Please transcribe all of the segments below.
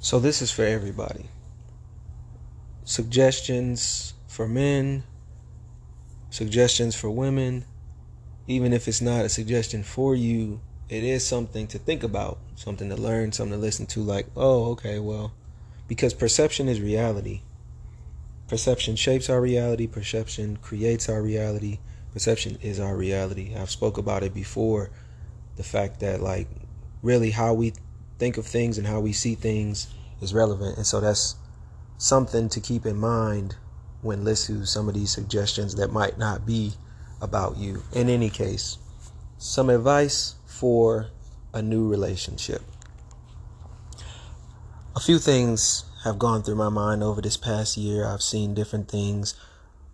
So this is for everybody. Suggestions for men, suggestions for women, even if it's not a suggestion for you, it is something to think about, something to learn, something to listen to like, "Oh, okay, well, because perception is reality. Perception shapes our reality, perception creates our reality, perception is our reality. I've spoke about it before, the fact that like really how we think of things and how we see things is relevant. And so that's something to keep in mind when listening to some of these suggestions that might not be about you. In any case, some advice for a new relationship. A few things have gone through my mind over this past year. I've seen different things,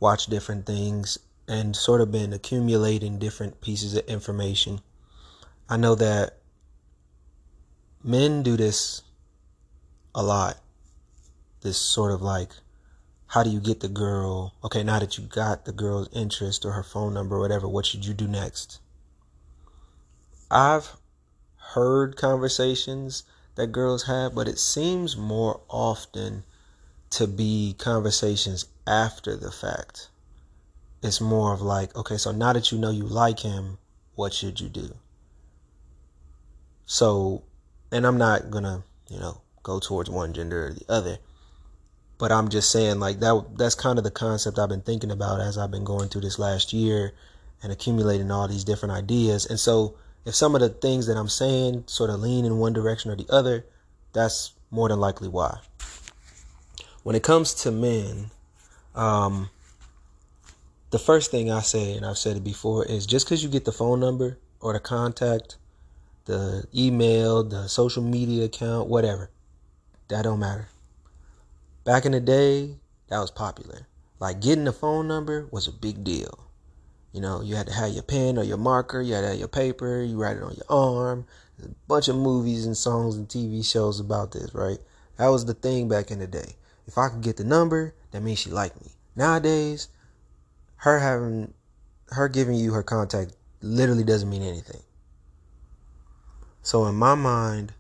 watched different things, and sort of been accumulating different pieces of information. I know that men do this a lot. This sort of like, how do you get the girl? Okay, now that you got the girl's interest or her phone number or whatever, what should you do next? I've heard conversations that girls have, but it seems more often to be conversations after the fact. It's more of like, okay, so now that you know you like him, what should you do? So and I'm not gonna, you know, go towards one gender or the other. But I'm just saying like that that's kind of the concept I've been thinking about as I've been going through this last year and accumulating all these different ideas. And so if some of the things that I'm saying sort of lean in one direction or the other, that's more than likely why. When it comes to men, um, the first thing I say, and I've said it before, is just because you get the phone number or the contact the email, the social media account, whatever. That don't matter. Back in the day, that was popular. Like getting a phone number was a big deal. You know, you had to have your pen or your marker, you had to have your paper, you write it on your arm. There's a bunch of movies and songs and TV shows about this, right? That was the thing back in the day. If I could get the number, that means she liked me. Nowadays, her having her giving you her contact literally doesn't mean anything. So in my mind,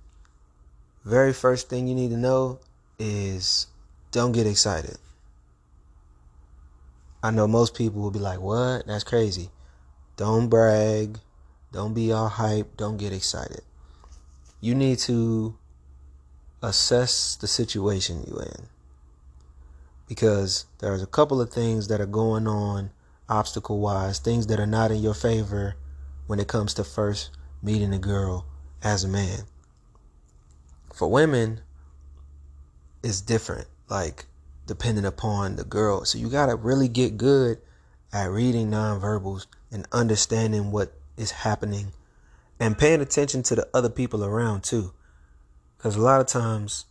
very first thing you need to know is don't get excited. I know most people will be like, "What? That's crazy." Don't brag. Don't be all hype. Don't get excited. You need to assess the situation you're in. Because there's a couple of things that are going on obstacle wise, things that are not in your favor when it comes to first meeting a girl as a man. For women, it's different, like depending upon the girl. So you gotta really get good at reading nonverbals and understanding what is happening and paying attention to the other people around too. Because a lot of times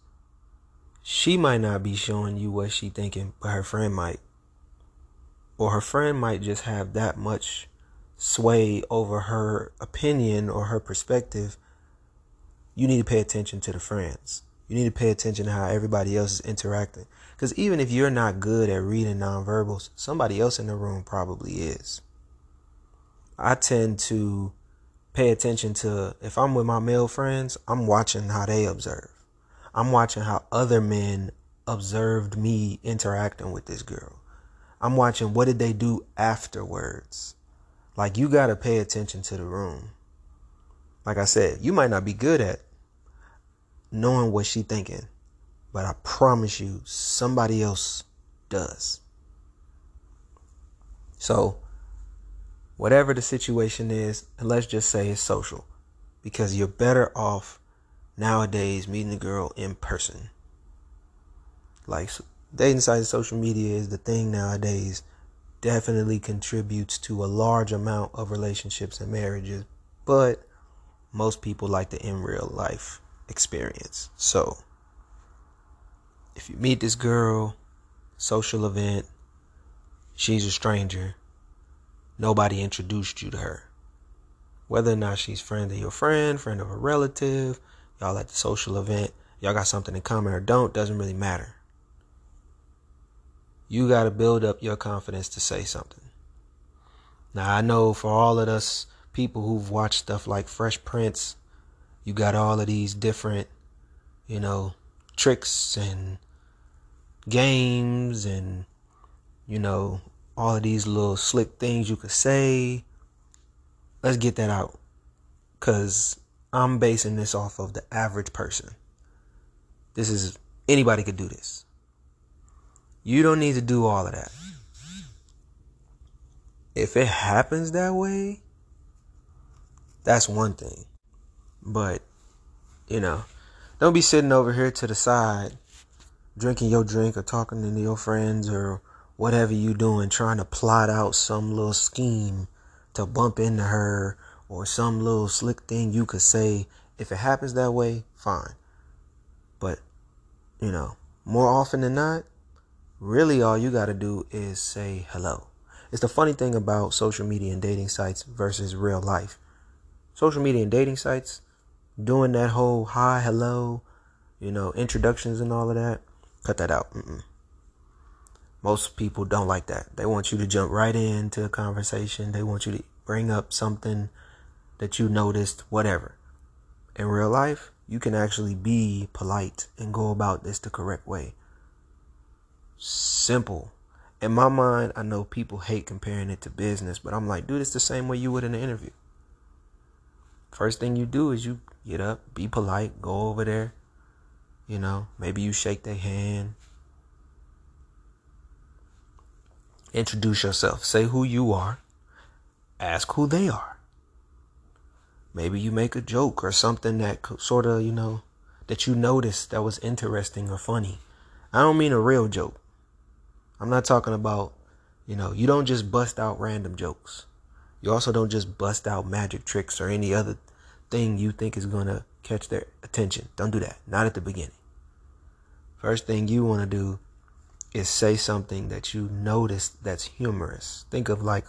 she might not be showing you what she thinking, but her friend might. Or her friend might just have that much sway over her opinion or her perspective you need to pay attention to the friends. You need to pay attention to how everybody else is interacting. Because even if you're not good at reading nonverbals, somebody else in the room probably is. I tend to pay attention to, if I'm with my male friends, I'm watching how they observe. I'm watching how other men observed me interacting with this girl. I'm watching what did they do afterwards. Like you got to pay attention to the room like I said, you might not be good at knowing what she thinking, but I promise you somebody else does. So, whatever the situation is, and let's just say it's social, because you're better off nowadays meeting a girl in person. Like dating sites, social media is the thing nowadays. Definitely contributes to a large amount of relationships and marriages, but most people like the in real life experience. So, if you meet this girl, social event, she's a stranger, nobody introduced you to her. Whether or not she's friend of your friend, friend of a relative, y'all at the social event, y'all got something in common or don't, doesn't really matter. You got to build up your confidence to say something. Now, I know for all of us people who've watched stuff like Fresh Prince, you got all of these different, you know, tricks and games and you know all of these little slick things you could say. Let's get that out. Cause I'm basing this off of the average person. This is anybody could do this. You don't need to do all of that. If it happens that way, that's one thing. But, you know, don't be sitting over here to the side drinking your drink or talking to your friends or whatever you doing trying to plot out some little scheme to bump into her or some little slick thing you could say. If it happens that way fine. But you know more often than not really all you got to do is say hello. It's the funny thing about social media and dating sites versus real life social media and dating sites doing that whole hi hello you know introductions and all of that cut that out Mm-mm. Most people don't like that. They want you to jump right into a conversation. They want you to bring up something that you noticed, whatever. In real life, you can actually be polite and go about this the correct way. Simple. In my mind, I know people hate comparing it to business, but I'm like, dude, it's the same way you would in an interview. First thing you do is you get up, be polite, go over there. You know, maybe you shake their hand, Introduce yourself. Say who you are. Ask who they are. Maybe you make a joke or something that sort of, you know, that you noticed that was interesting or funny. I don't mean a real joke. I'm not talking about, you know, you don't just bust out random jokes. You also don't just bust out magic tricks or any other thing you think is going to catch their attention. Don't do that. Not at the beginning. First thing you want to do is say something that you notice that's humorous. Think of like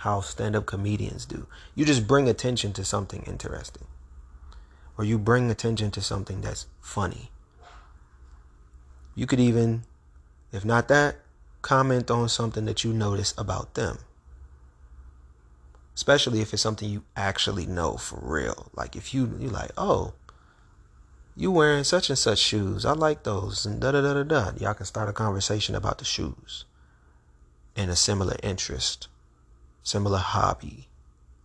how stand up comedians do. You just bring attention to something interesting, or you bring attention to something that's funny. You could even, if not that, comment on something that you notice about them. Especially if it's something you actually know for real. Like if you you like, oh, you wearing such and such shoes. I like those. And da da da da. Y'all can start a conversation about the shoes and a similar interest, similar hobby,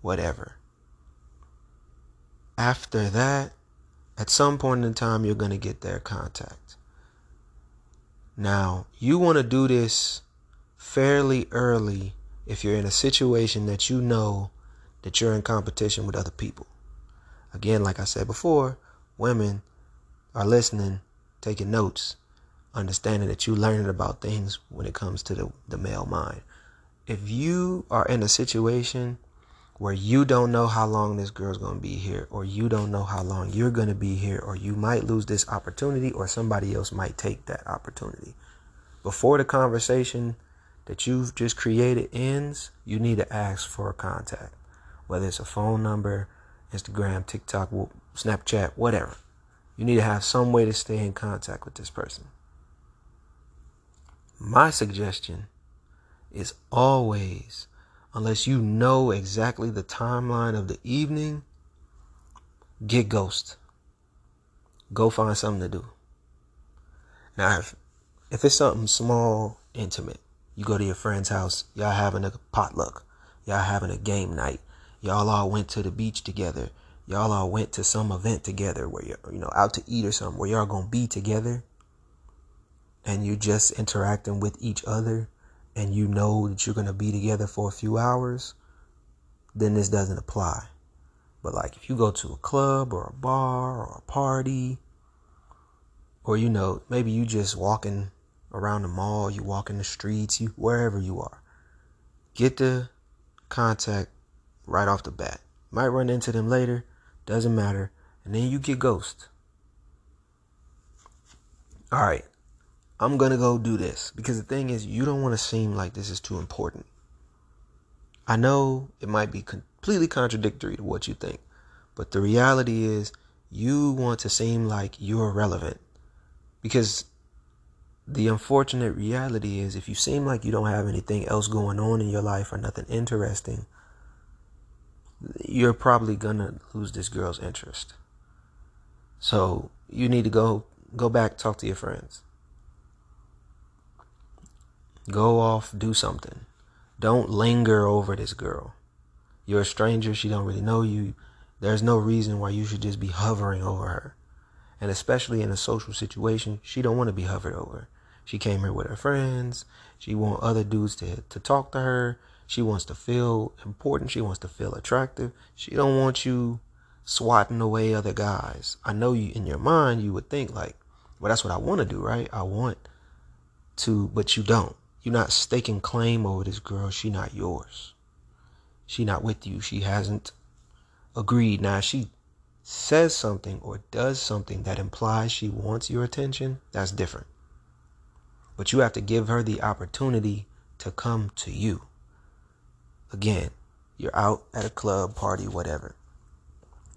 whatever. After that, at some point in time, you're going to get their contact. Now, you want to do this fairly early if you're in a situation that you know that you're in competition with other people. Again, like I said before, women are listening, taking notes, understanding that you're learning about things when it comes to the, the male mind. If you are in a situation where you don't know how long this girl's going to be here, or you don't know how long you're going to be here, or you might lose this opportunity, or somebody else might take that opportunity. Before the conversation that you've just created ends, you need to ask for a contact, whether it's a phone number, Instagram, TikTok, Snapchat, whatever. You need to have some way to stay in contact with this person. My suggestion is always, unless you know exactly the timeline of the evening, get ghost. Go find something to do. Now, if, if it's something small, intimate, you go to your friend's house, y'all having a potluck, y'all having a game night, y'all all went to the beach together, y'all all went to some event together where you're, you know, out to eat or something where y'all gonna be together. And you're just interacting with each other and you know that you're gonna be together for a few hours, then this doesn't apply. But like if you go to a club or a bar or a party, or you know, maybe you just walking around the mall, you walking the streets, you wherever you are, get the contact right off the bat. Might run into them later, doesn't matter. And then you get ghost. All right. I'm to go do this because the thing is, you don't want to seem like this is too important. I know it might be completely contradictory to what you think, but the reality is, you want to seem like you're relevant because the unfortunate reality is if you seem like you don't have anything else going on in your life or nothing interesting you're probably gonna lose this girl's interest. So you need to go go back, talk to your friends. Go off, do something. Don't linger over this girl. You're a stranger, she don't really know you. There's no reason why you should just be hovering over her. And especially in a social situation, she don't want to be hovered over. She came here with her friends. She want other dudes to, to talk to her. She wants to feel important. She wants to feel attractive. She don't want you swatting away other guys. I know you in your mind you would think like, well, that's what I want to do, right? I want to, but you don't. You're not staking claim over this girl. She not yours. She not with you. She hasn't agreed. Now she says something or does something that implies she wants your attention. That's different. But you have to give her the opportunity to come to you. Again, you're out at a club, party, whatever.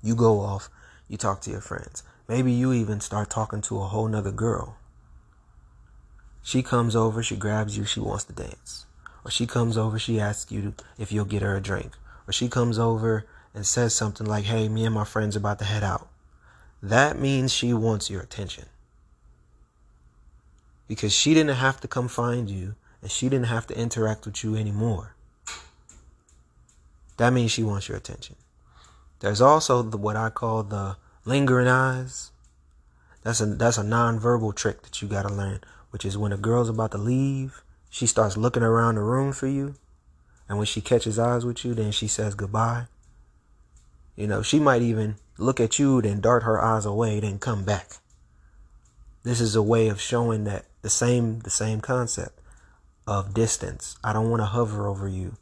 You go off, you talk to your friends. Maybe you even start talking to a whole nother girl. She comes over, she grabs you, she wants to dance. Or she comes over, she asks you if you'll get her a drink. Or she comes over and says something like, hey, me and my friends about to head out. That means she wants your attention. Because she didn't have to come find you and she didn't have to interact with you anymore. That means she wants your attention. There's also the, what I call the lingering eyes. That's a that's a nonverbal trick that you gotta learn, which is when a girl's about to leave, she starts looking around the room for you, and when she catches eyes with you, then she says goodbye. You know, she might even look at you, then dart her eyes away, then come back. This is a way of showing that the same the same concept of distance. I don't want to hover over you.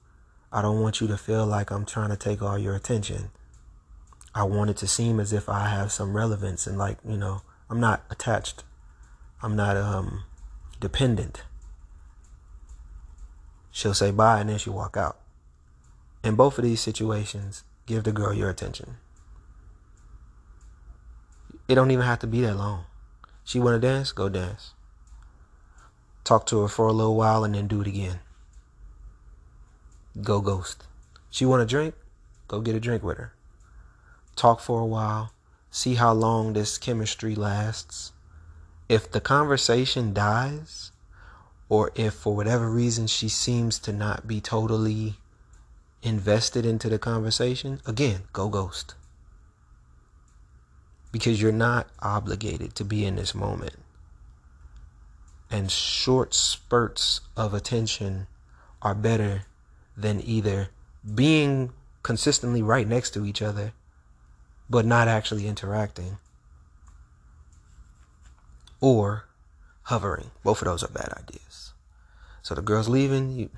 I don't want you to feel like I'm trying to take all your attention. I want it to seem as if I have some relevance and like, you know, I'm not attached. I'm not um dependent. She'll say bye and then she'll walk out. In both of these situations, give the girl your attention. It don't even have to be that long. She want to dance? Go dance. Talk to her for a little while and then do it again go ghost. She want a drink? Go get a drink with her. Talk for a while. See how long this chemistry lasts. If the conversation dies, or if for whatever reason she seems to not be totally invested into the conversation, again, go ghost. Because you're not obligated to be in this moment. And short spurts of attention are better than either being consistently right next to each other but not actually interacting or hovering. Both of those are bad ideas. So the girl's leaving. You,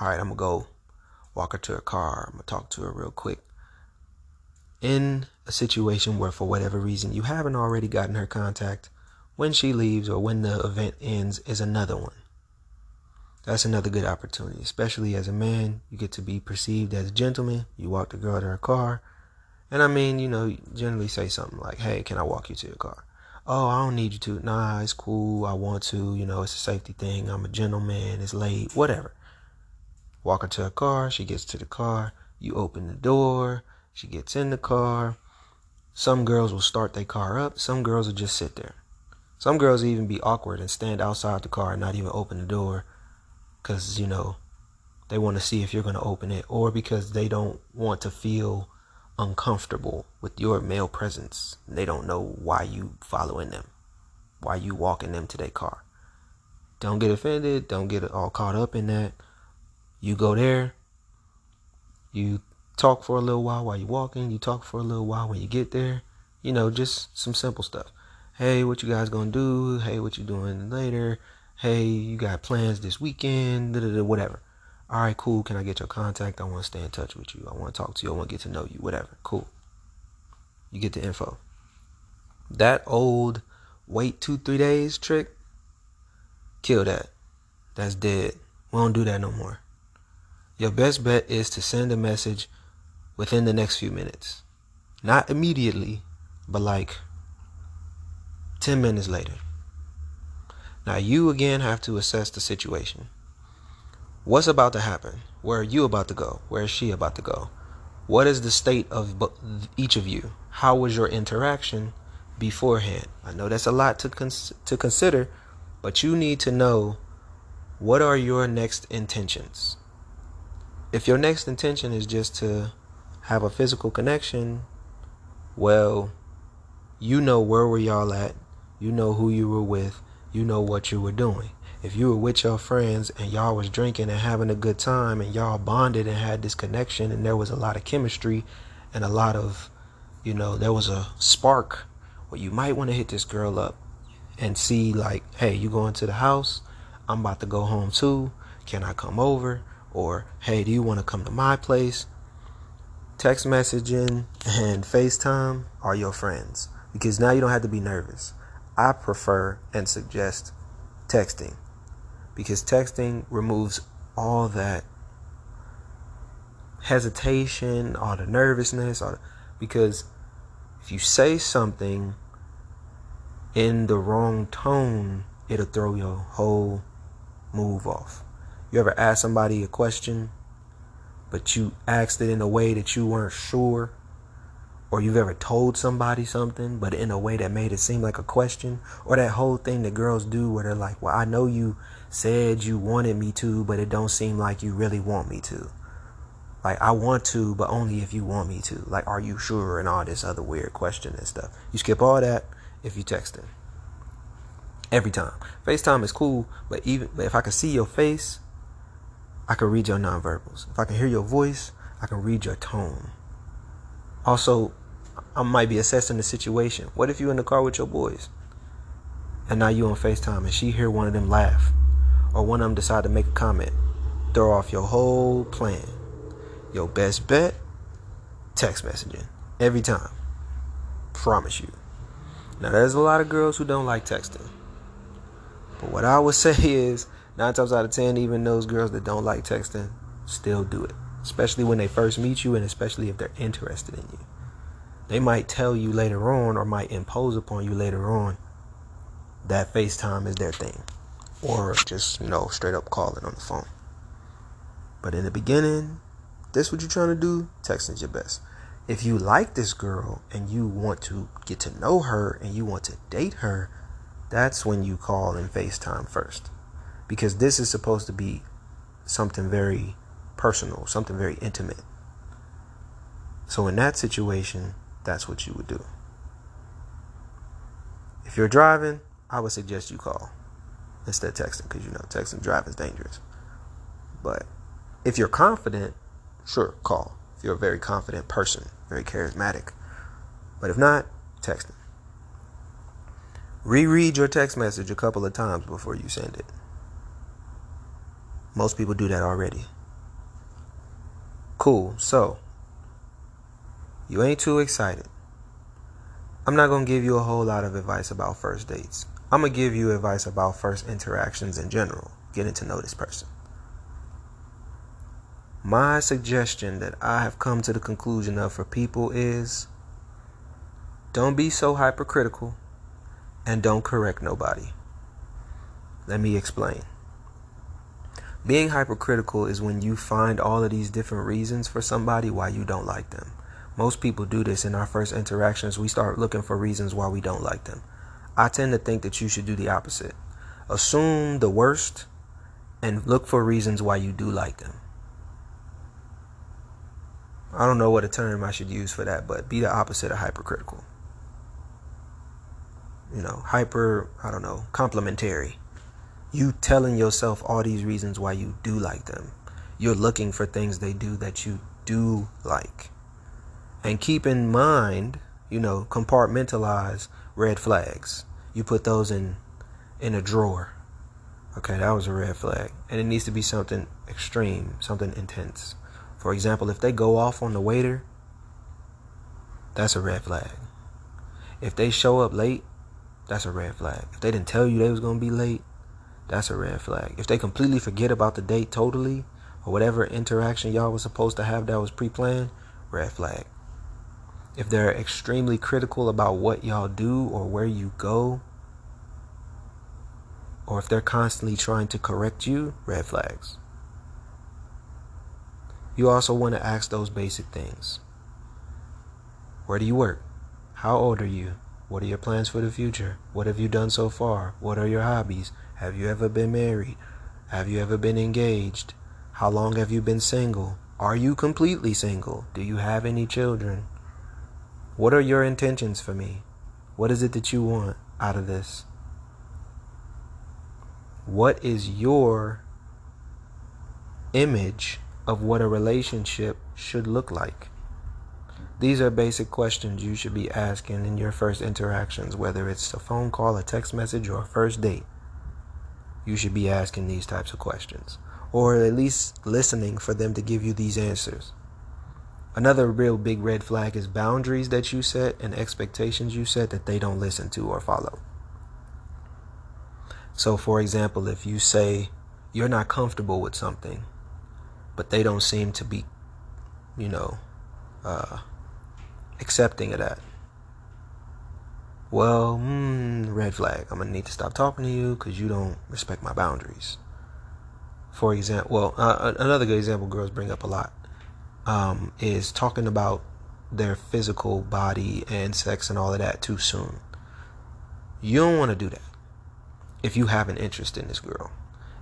all right, I'm gonna go walk her to her car. I'm gonna talk to her real quick. In a situation where, for whatever reason, you haven't already gotten her contact, when she leaves or when the event ends is another one that's another good opportunity, especially as a man. You get to be perceived as a gentleman. You walk the girl to her car. And I mean, you know, generally say something like, hey, can I walk you to your car? Oh, I don't need you to. Nah, it's cool. I want to. You know, it's a safety thing. I'm a gentleman. It's late. Whatever. Walk her to her car. She gets to the car. You open the door. She gets in the car. Some girls will start their car up. Some girls will just sit there. Some girls even be awkward and stand outside the car and not even open the door because you know they want to see if you're going to open it or because they don't want to feel uncomfortable with your male presence they don't know why you following them why you walking them to their car don't get offended don't get all caught up in that you go there you talk for a little while while you're walking you talk for a little while when you get there you know just some simple stuff hey what you guys gonna do hey what you doing later hey, you got plans this weekend, whatever. All right, cool. Can I get your contact? I want to stay in touch with you. I want to talk to you. I want to get to know you, whatever. Cool. You get the info. That old wait two, three days trick, kill that. That's dead. We don't do that no more. Your best bet is to send a message within the next few minutes. Not immediately, but like 10 minutes later. Now you again have to assess the situation. What's about to happen? Where are you about to go? Where is she about to go? What is the state of each of you? How was your interaction? beforehand. I know that's a lot to cons- to consider, but you need to know what are your next intentions. If your next intention is just to have a physical connection, well, you know where were y'all at, you know who you were with, you know what you were doing. If you were with your friends and y'all was drinking and having a good time and y'all bonded and had this connection and there was a lot of chemistry and a lot of, you know, there was a spark, well, you might want to hit this girl up and see like, hey, you going to the house? I'm about to go home too. Can I come over? Or, hey, do you want to come to my place? Text messaging and FaceTime are your friends because now you don't have to be nervous. I prefer and suggest texting because texting removes all that hesitation, all the nervousness, all the, because if you say something in the wrong tone, it'll throw your whole move off. You ever ask somebody a question, but you asked it in a way that you weren't sure? Or you've ever told somebody something, but in a way that made it seem like a question? Or that whole thing that girls do where they're like, well, I know you said you wanted me to, but it don't seem like you really want me to. Like, I want to, but only if you want me to. Like, are you sure? And all this other weird question and stuff. You skip all that if you text texting every time. FaceTime is cool, but even if I can see your face, I can read your nonverbals. If I can hear your voice, I can read your tone. Also, I might be assessing the situation. What if you in the car with your boys? And now you on FaceTime and she hear one of them laugh or one of them decide to make a comment. Throw off your whole plan. Your best bet, text messaging. Every time. Promise you. Now there's a lot of girls who don't like texting. But what I would say is, nine times out of ten, even those girls that don't like texting still do it. Especially when they first meet you and especially if they're interested in you. They might tell you later on or might impose upon you later on that FaceTime is their thing. Or just, you know, straight up calling on the phone. But in the beginning, this what you're trying to do, texting's your best. If you like this girl and you want to get to know her and you want to date her, that's when you call and FaceTime first. Because this is supposed to be something very personal, something very intimate. So in that situation, that's what you would do. If you're driving, I would suggest you call instead of texting because you know texting driving is dangerous. But if you're confident, sure, call. If you're a very confident person, very charismatic. But if not, texting. Reread your text message a couple of times before you send it. Most people do that already. Cool. So, you ain't too excited. I'm not going to give you a whole lot of advice about first dates. I'm going to give you advice about first interactions in general, getting to know this person. My suggestion that I have come to the conclusion of for people is don't be so hypercritical and don't correct nobody. Let me explain. Being hypercritical is when you find all of these different reasons for somebody why you don't like them. Most people do this in our first interactions. We start looking for reasons why we don't like them. I tend to think that you should do the opposite. Assume the worst and look for reasons why you do like them. I don't know what a term I should use for that, but be the opposite of hypercritical you know, hyper, I don't know, complimentary. You telling yourself all these reasons why you do like them. You're looking for things they do that you do like. And keep in mind, you know, compartmentalize red flags. You put those in in a drawer. Okay, that was a red flag. And it needs to be something extreme, something intense. For example, if they go off on the waiter, that's a red flag. If they show up late that's a red flag. If they didn't tell you they was gonna be late, that's a red flag. If they completely forget about the date totally, or whatever interaction y'all was supposed to have that was pre-planned, red flag. If they're extremely critical about what y'all do or where you go, or if they're constantly trying to correct you, red flags. You also want to ask those basic things. Where do you work? How old are you? What are your plans for the future? What have you done so far? What are your hobbies? Have you ever been married? Have you ever been engaged? How long have you been single? Are you completely single? Do you have any children? What are your intentions for me? What is it that you want out of this? What is your image of what a relationship should look like? These are basic questions you should be asking in your first interactions, whether it's a phone call, a text message, or a first date. You should be asking these types of questions, or at least listening for them to give you these answers. Another real big red flag is boundaries that you set and expectations you set that they don't listen to or follow. So, for example, if you say you're not comfortable with something, but they don't seem to be, you know, uh, accepting of that. Well, mm, red flag. I'm gonna need to stop talking to you because you don't respect my boundaries. For example, well, uh, another good example girls bring up a lot um, is talking about their physical body and sex and all of that too soon. You don't want to do that if you have an interest in this girl.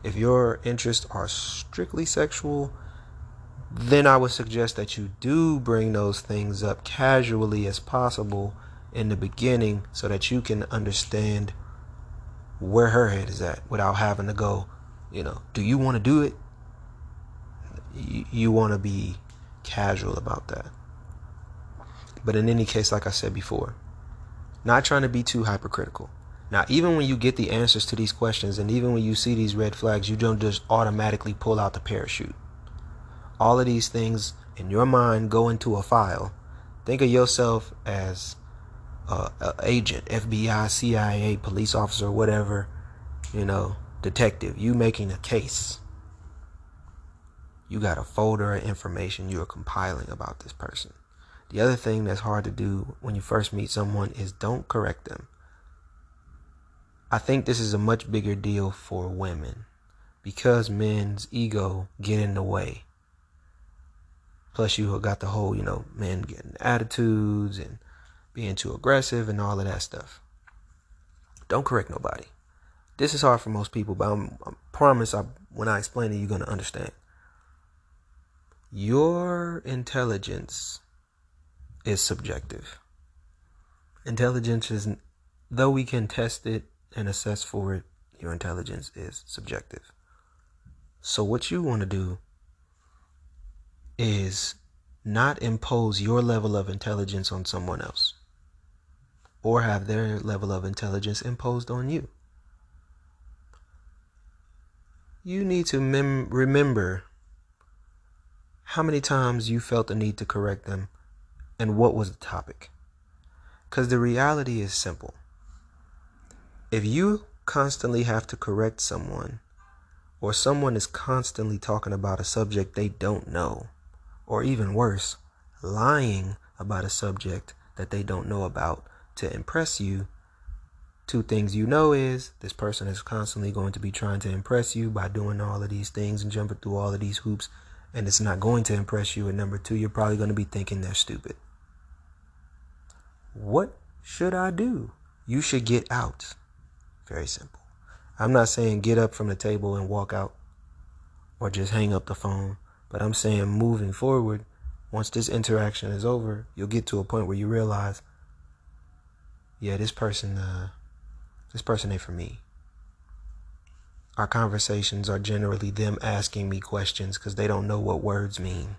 If your interests are strictly sexual, then I would suggest that you do bring those things up casually as possible in the beginning so that you can understand where her head is at without having to go, you know, do you want to do it? You, you want to be casual about that. But in any case, like I said before, not trying to be too hypercritical. Now, even when you get the answers to these questions and even when you see these red flags, you don't just automatically pull out the parachute all of these things in your mind go into a file. Think of yourself as a, a agent, FBI, CIA, police officer, whatever, you know, detective. You making a case. You got a folder of information you're compiling about this person. The other thing that's hard to do when you first meet someone is don't correct them. I think this is a much bigger deal for women because men's ego get in the way Plus, you got the whole, you know, men getting attitudes and being too aggressive and all of that stuff. Don't correct nobody. This is hard for most people, but I'm, I promise I, when I explain it, you're going to understand. Your intelligence is subjective. Intelligence is, though we can test it and assess for it, your intelligence is subjective. So, what you want to do is not impose your level of intelligence on someone else or have their level of intelligence imposed on you. You need to mem- remember how many times you felt the need to correct them and what was the topic. Because the reality is simple. If you constantly have to correct someone, or someone is constantly talking about a subject they don't know, or even worse, lying about a subject that they don't know about to impress you. Two things you know is this person is constantly going to be trying to impress you by doing all of these things and jumping through all of these hoops, and it's not going to impress you. And number two, you're probably going to be thinking they're stupid. What should I do? You should get out. Very simple. I'm not saying get up from the table and walk out or just hang up the phone. But I'm saying moving forward, once this interaction is over, you'll get to a point where you realize, yeah, this person, uh, this person ain't for me. Our conversations are generally them asking me questions because they don't know what words mean.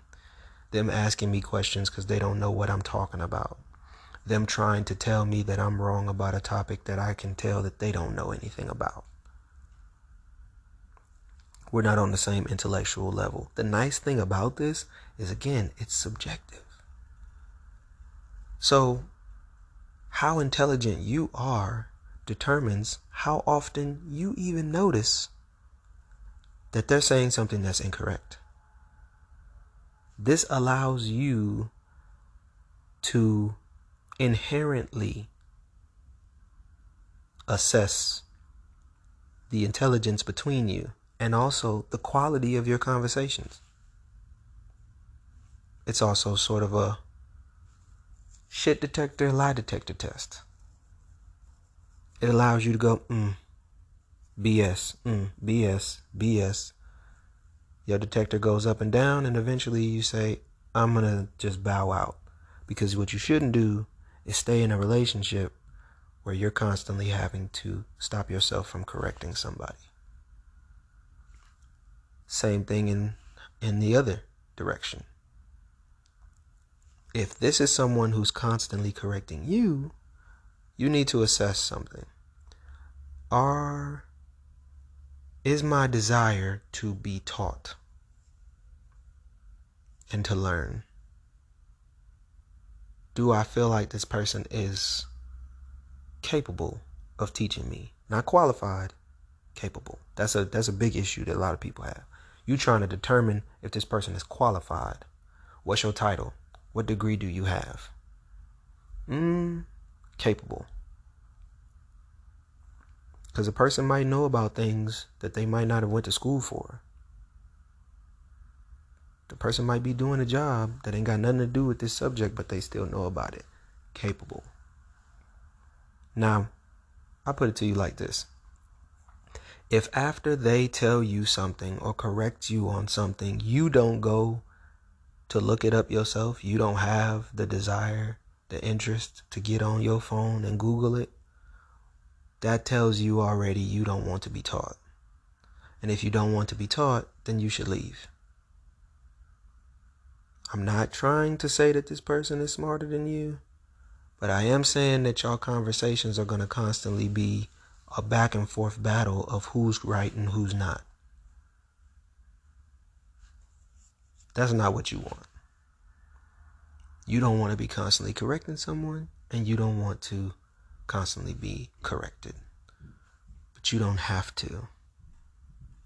Them asking me questions because they don't know what I'm talking about. Them trying to tell me that I'm wrong about a topic that I can tell that they don't know anything about we're not on the same intellectual level. The nice thing about this is, again, it's subjective. So, how intelligent you are determines how often you even notice that they're saying something that's incorrect. This allows you to inherently assess the intelligence between you and also the quality of your conversations. It's also sort of a shit detector, lie detector test. it allows you to go, mm, BS, mm, BS, BS. Your detector goes up and down, and eventually you say, I'm to just bow out. Because what you shouldn't do is stay in a relationship where you're constantly having to stop yourself from correcting somebody. Same thing in in the other direction. If this is someone who's constantly correcting you, you need to assess something. Are is my desire to be taught and to learn? Do I feel like this person is capable of teaching me? Not qualified, capable. That's a that's a big issue that a lot of people have. You trying to determine if this person is qualified. What's your title? What degree do you have? Mm, capable. Because a person might know about things that they might not have went to school for. The person might be doing a job that ain't got nothing to do with this subject, but they still know about it. Capable. Now, I put it to you like this. If after they tell you something or correct you on something, you don't go to look it up yourself, you don't have the desire, the interest to get on your phone and Google it, that tells you already you don't want to be taught. And if you don't want to be taught, then you should leave. I'm not trying to say that this person is smarter than you, but I am saying that y'all conversations are going to constantly be a back and forth battle of who's right and who's not. That's not what you want. You don't want to be constantly correcting someone, and you don't want to constantly be corrected. But you don't have to.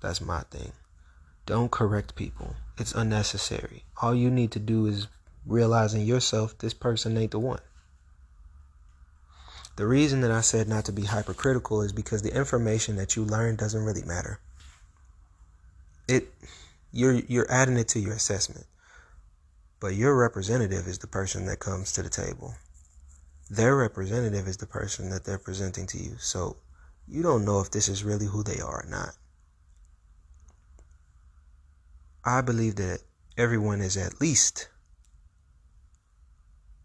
That's my thing. Don't correct people. It's unnecessary. All you need to do is realizing yourself this person ain't the one. The reason that I said not to be hypercritical is because the information that you learn doesn't really matter. It you're you're adding it to your assessment. But your representative is the person that comes to the table. Their representative is the person that they're presenting to you. So you don't know if this is really who they are or not. I believe that everyone is at least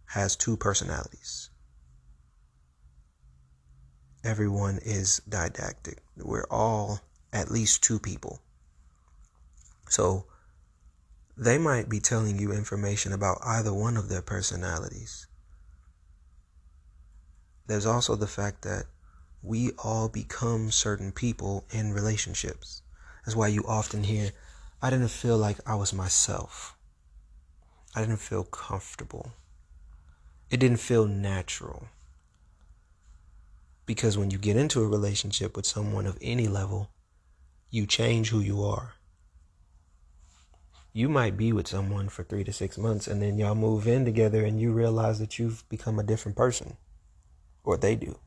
has two personalities everyone is didactic. We're all at least two people. So they might be telling you information about either one of their personalities. There's also the fact that we all become certain people in relationships. That's why you often hear, I didn't feel like I was myself. I didn't feel comfortable. It didn't feel natural. Because when you get into a relationship with someone of any level, you change who you are. You might be with someone for three to six months and then y'all move in together and you realize that you've become a different person. Or they do.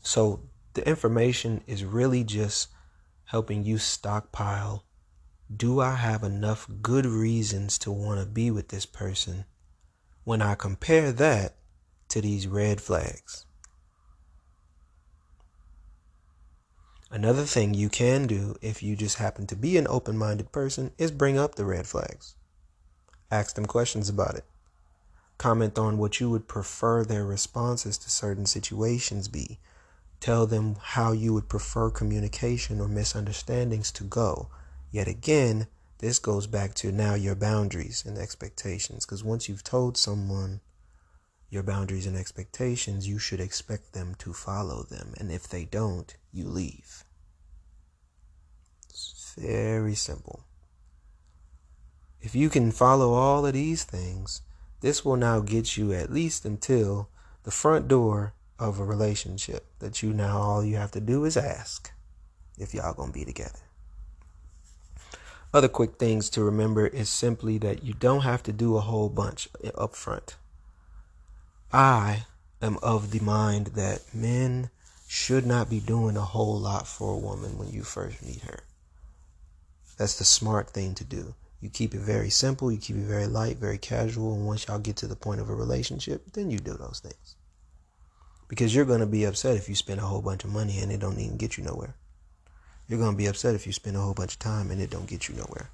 So the information is really just helping you stockpile do I have enough good reasons to want to be with this person? When I compare that to these red flags. Another thing you can do if you just happen to be an open minded person is bring up the red flags. Ask them questions about it. Comment on what you would prefer their responses to certain situations be. Tell them how you would prefer communication or misunderstandings to go. Yet again, this goes back to now your boundaries and expectations. Because once you've told someone your boundaries and expectations, you should expect them to follow them. And if they don't, you leave. Very simple. If you can follow all of these things, this will now get you at least until the front door of a relationship that you now all you have to do is ask if y'all gonna be together. Other quick things to remember is simply that you don't have to do a whole bunch up front. I am of the mind that men should not be doing a whole lot for a woman when you first meet her. That's the smart thing to do. You keep it very simple, you keep it very light, very casual, and once y'all get to the point of a relationship, then you do those things. Because you're to be upset if you spend a whole bunch of money and it don't even get you nowhere. You're to be upset if you spend a whole bunch of time and it don't get you nowhere.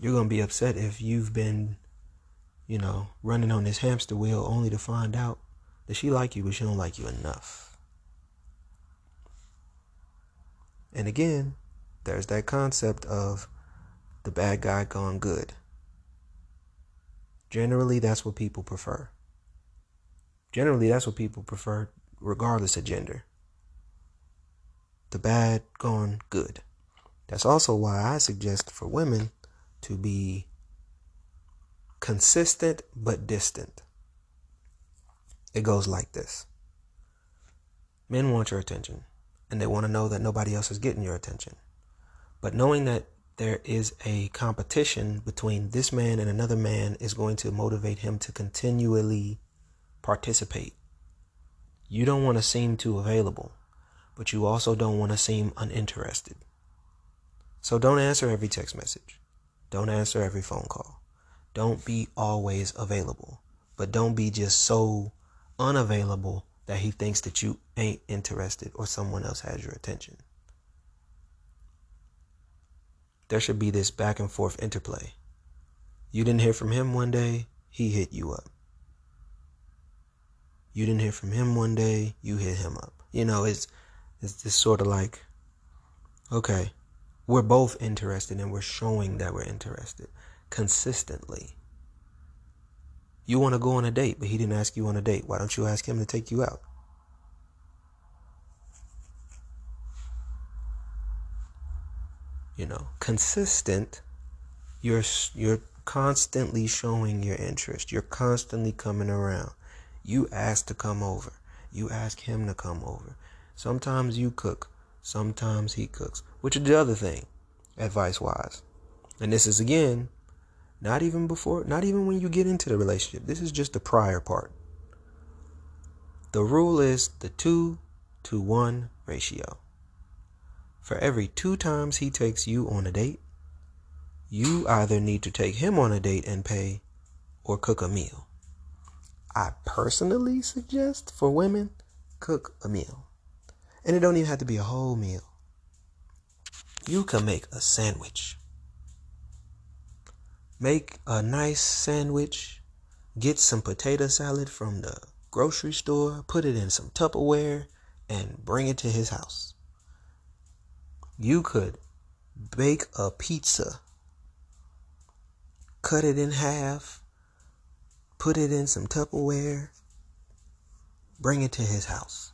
You're to be upset if you've been, you know, running on this hamster wheel only to find out that she like you, but she don't like you enough. And again, there's that concept of the bad guy gone good. Generally, that's what people prefer. Generally, that's what people prefer, regardless of gender. The bad gone good. That's also why I suggest for women to be consistent but distant. It goes like this Men want your attention, and they want to know that nobody else is getting your attention. But knowing that there is a competition between this man and another man is going to motivate him to continually participate. You don't want to seem too available, but you also don't want to seem uninterested. So don't answer every text message. Don't answer every phone call. Don't be always available, but don't be just so unavailable that he thinks that you ain't interested or someone else has your attention. There should be this back and forth interplay. You didn't hear from him one day, he hit you up. You didn't hear from him one day, you hit him up. You know, it's it's just sort of like, okay, we're both interested and we're showing that we're interested consistently. You want to go on a date, but he didn't ask you on a date. Why don't you ask him to take you out? You know, consistent. You're you're constantly showing your interest. You're constantly coming around. You ask to come over. You ask him to come over. Sometimes you cook. Sometimes he cooks. Which is the other thing, advice wise. And this is again, not even before, not even when you get into the relationship. This is just the prior part. The rule is the two to one ratio. For every two times he takes you on a date, you either need to take him on a date and pay or cook a meal. I personally suggest for women, cook a meal. And it don't even have to be a whole meal. You can make a sandwich. Make a nice sandwich. Get some potato salad from the grocery store, put it in some Tupperware, and bring it to his house. You could bake a pizza, cut it in half, put it in some Tupperware, bring it to his house.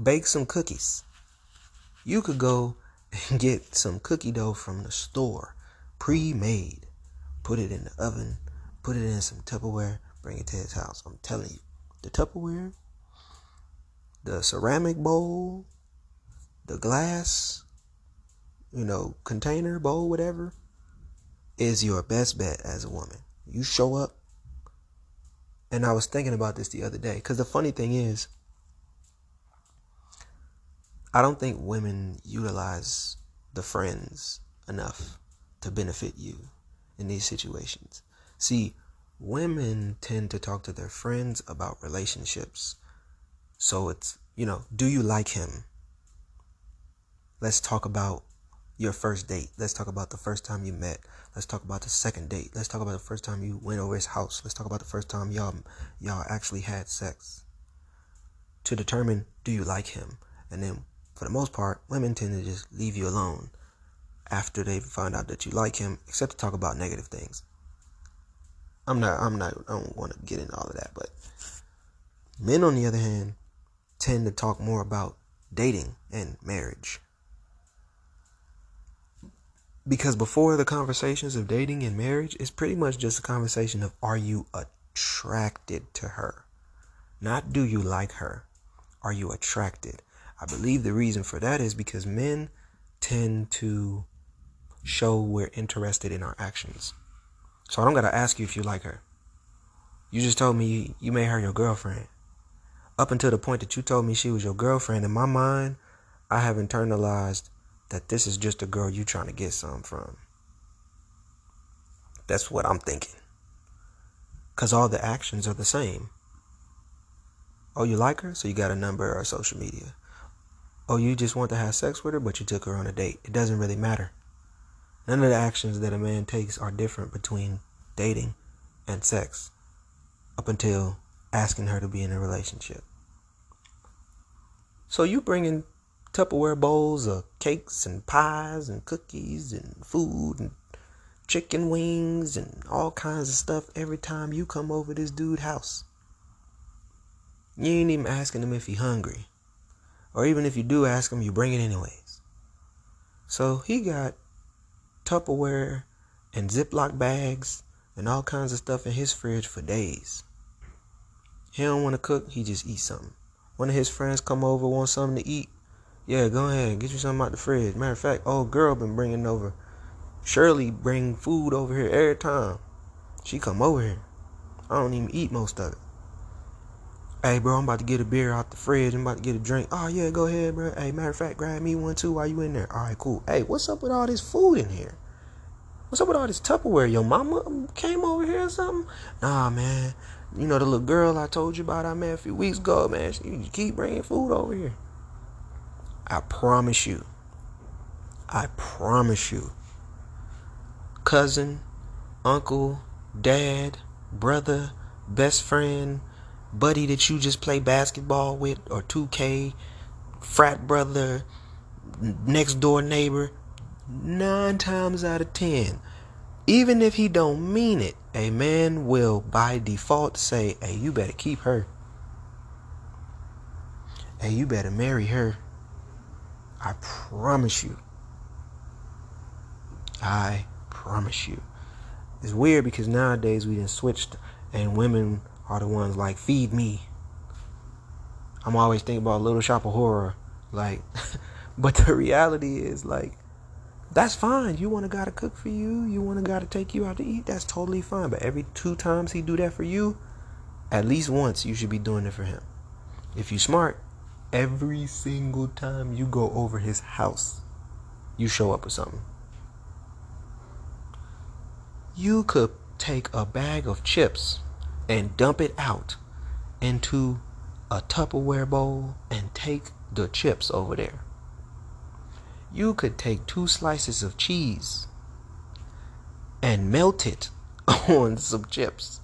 Bake some cookies. You could go and get some cookie dough from the store, pre made, put it in the oven, put it in some Tupperware, bring it to his house. I'm telling you, the Tupperware, the ceramic bowl, the glass, you know, container, bowl, whatever is your best bet as a woman. You show up. And I was thinking about this the other day because the funny thing is, I don't think women utilize the friends enough to benefit you in these situations. See, women tend to talk to their friends about relationships. So it's, you know, do you like him? Let's talk about your first date. Let's talk about the first time you met. Let's talk about the second date. Let's talk about the first time you went over his house. Let's talk about the first time y'all y'all actually had sex. To determine do you like him? And then for the most part, women tend to just leave you alone after they find out that you like him, except to talk about negative things. I'm not I'm not I don't want to get into all of that, but men on the other hand tend to talk more about dating and marriage because before the conversations of dating and marriage, it's pretty much just a conversation of are you attracted to her? Not do you like her? Are you attracted? I believe the reason for that is because men tend to show we're interested in our actions. So I don't got to ask you if you like her. You just told me you made her your girlfriend. Up until the point that you told me she was your girlfriend, in my mind, I have internalized that this is just a girl you trying to get some from. That's what I'm thinking. Because all the actions are the same. Oh, you like her? So you got a number or social media. Oh, you just want to have sex with her, but you took her on a date. It doesn't really matter. None of the actions that a man takes are different between dating and sex up until asking her to be in a relationship. So you bringing Tupperware bowls of cakes and pies and cookies and food and chicken wings and all kinds of stuff every time you come over this dude's house. You ain't even asking him if he hungry. Or even if you do ask him, you bring it anyways. So he got Tupperware and Ziploc bags and all kinds of stuff in his fridge for days. He don't want to cook, he just eats something. One of his friends come over, want something to eat. Yeah, go ahead, get you something out the fridge. Matter of fact, old girl been bringing over. Shirley bring food over here every time. She come over here. I don't even eat most of it. Hey, bro, I'm about to get a beer out the fridge. I'm about to get a drink. Oh, yeah, go ahead, bro. Hey, matter of fact, grab me one too while you in there. All right, cool. Hey, what's up with all this food in here? What's up with all this Tupperware? Your mama came over here or something? Nah, man. You know the little girl I told you about I met a few weeks ago, man. She keep bringing food over here. I promise you. I promise you. Cousin, uncle, dad, brother, best friend, buddy that you just play basketball with or 2K, frat brother, next door neighbor, nine times out of ten, even if he don't mean it, a man will by default say, hey, you better keep her. Hey, you better marry her. I promise you. I promise you. It's weird because nowadays we done switched and women are the ones like feed me. I'm always thinking about Little Shop of Horror, like, but the reality is like, that's fine. You want a guy to cook for you. You want a guy to take you out to eat. That's totally fine. But every two times he do that for you, at least once you should be doing it for him. If you smart, every single time you go over his house, you show up with something. You could take a bag of chips and dump it out into a Tupperware bowl and take the chips over there. You could take two slices of cheese and melt it on some chips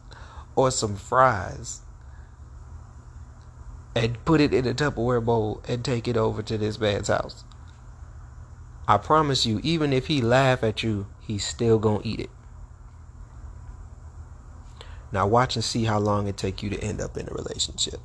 or some fries and put it in a Tupperware bowl and take it over to this man's house. I promise you, even if he laugh at you, he's still gonna eat it. Now watch and see how long it take you to end up in a relationship.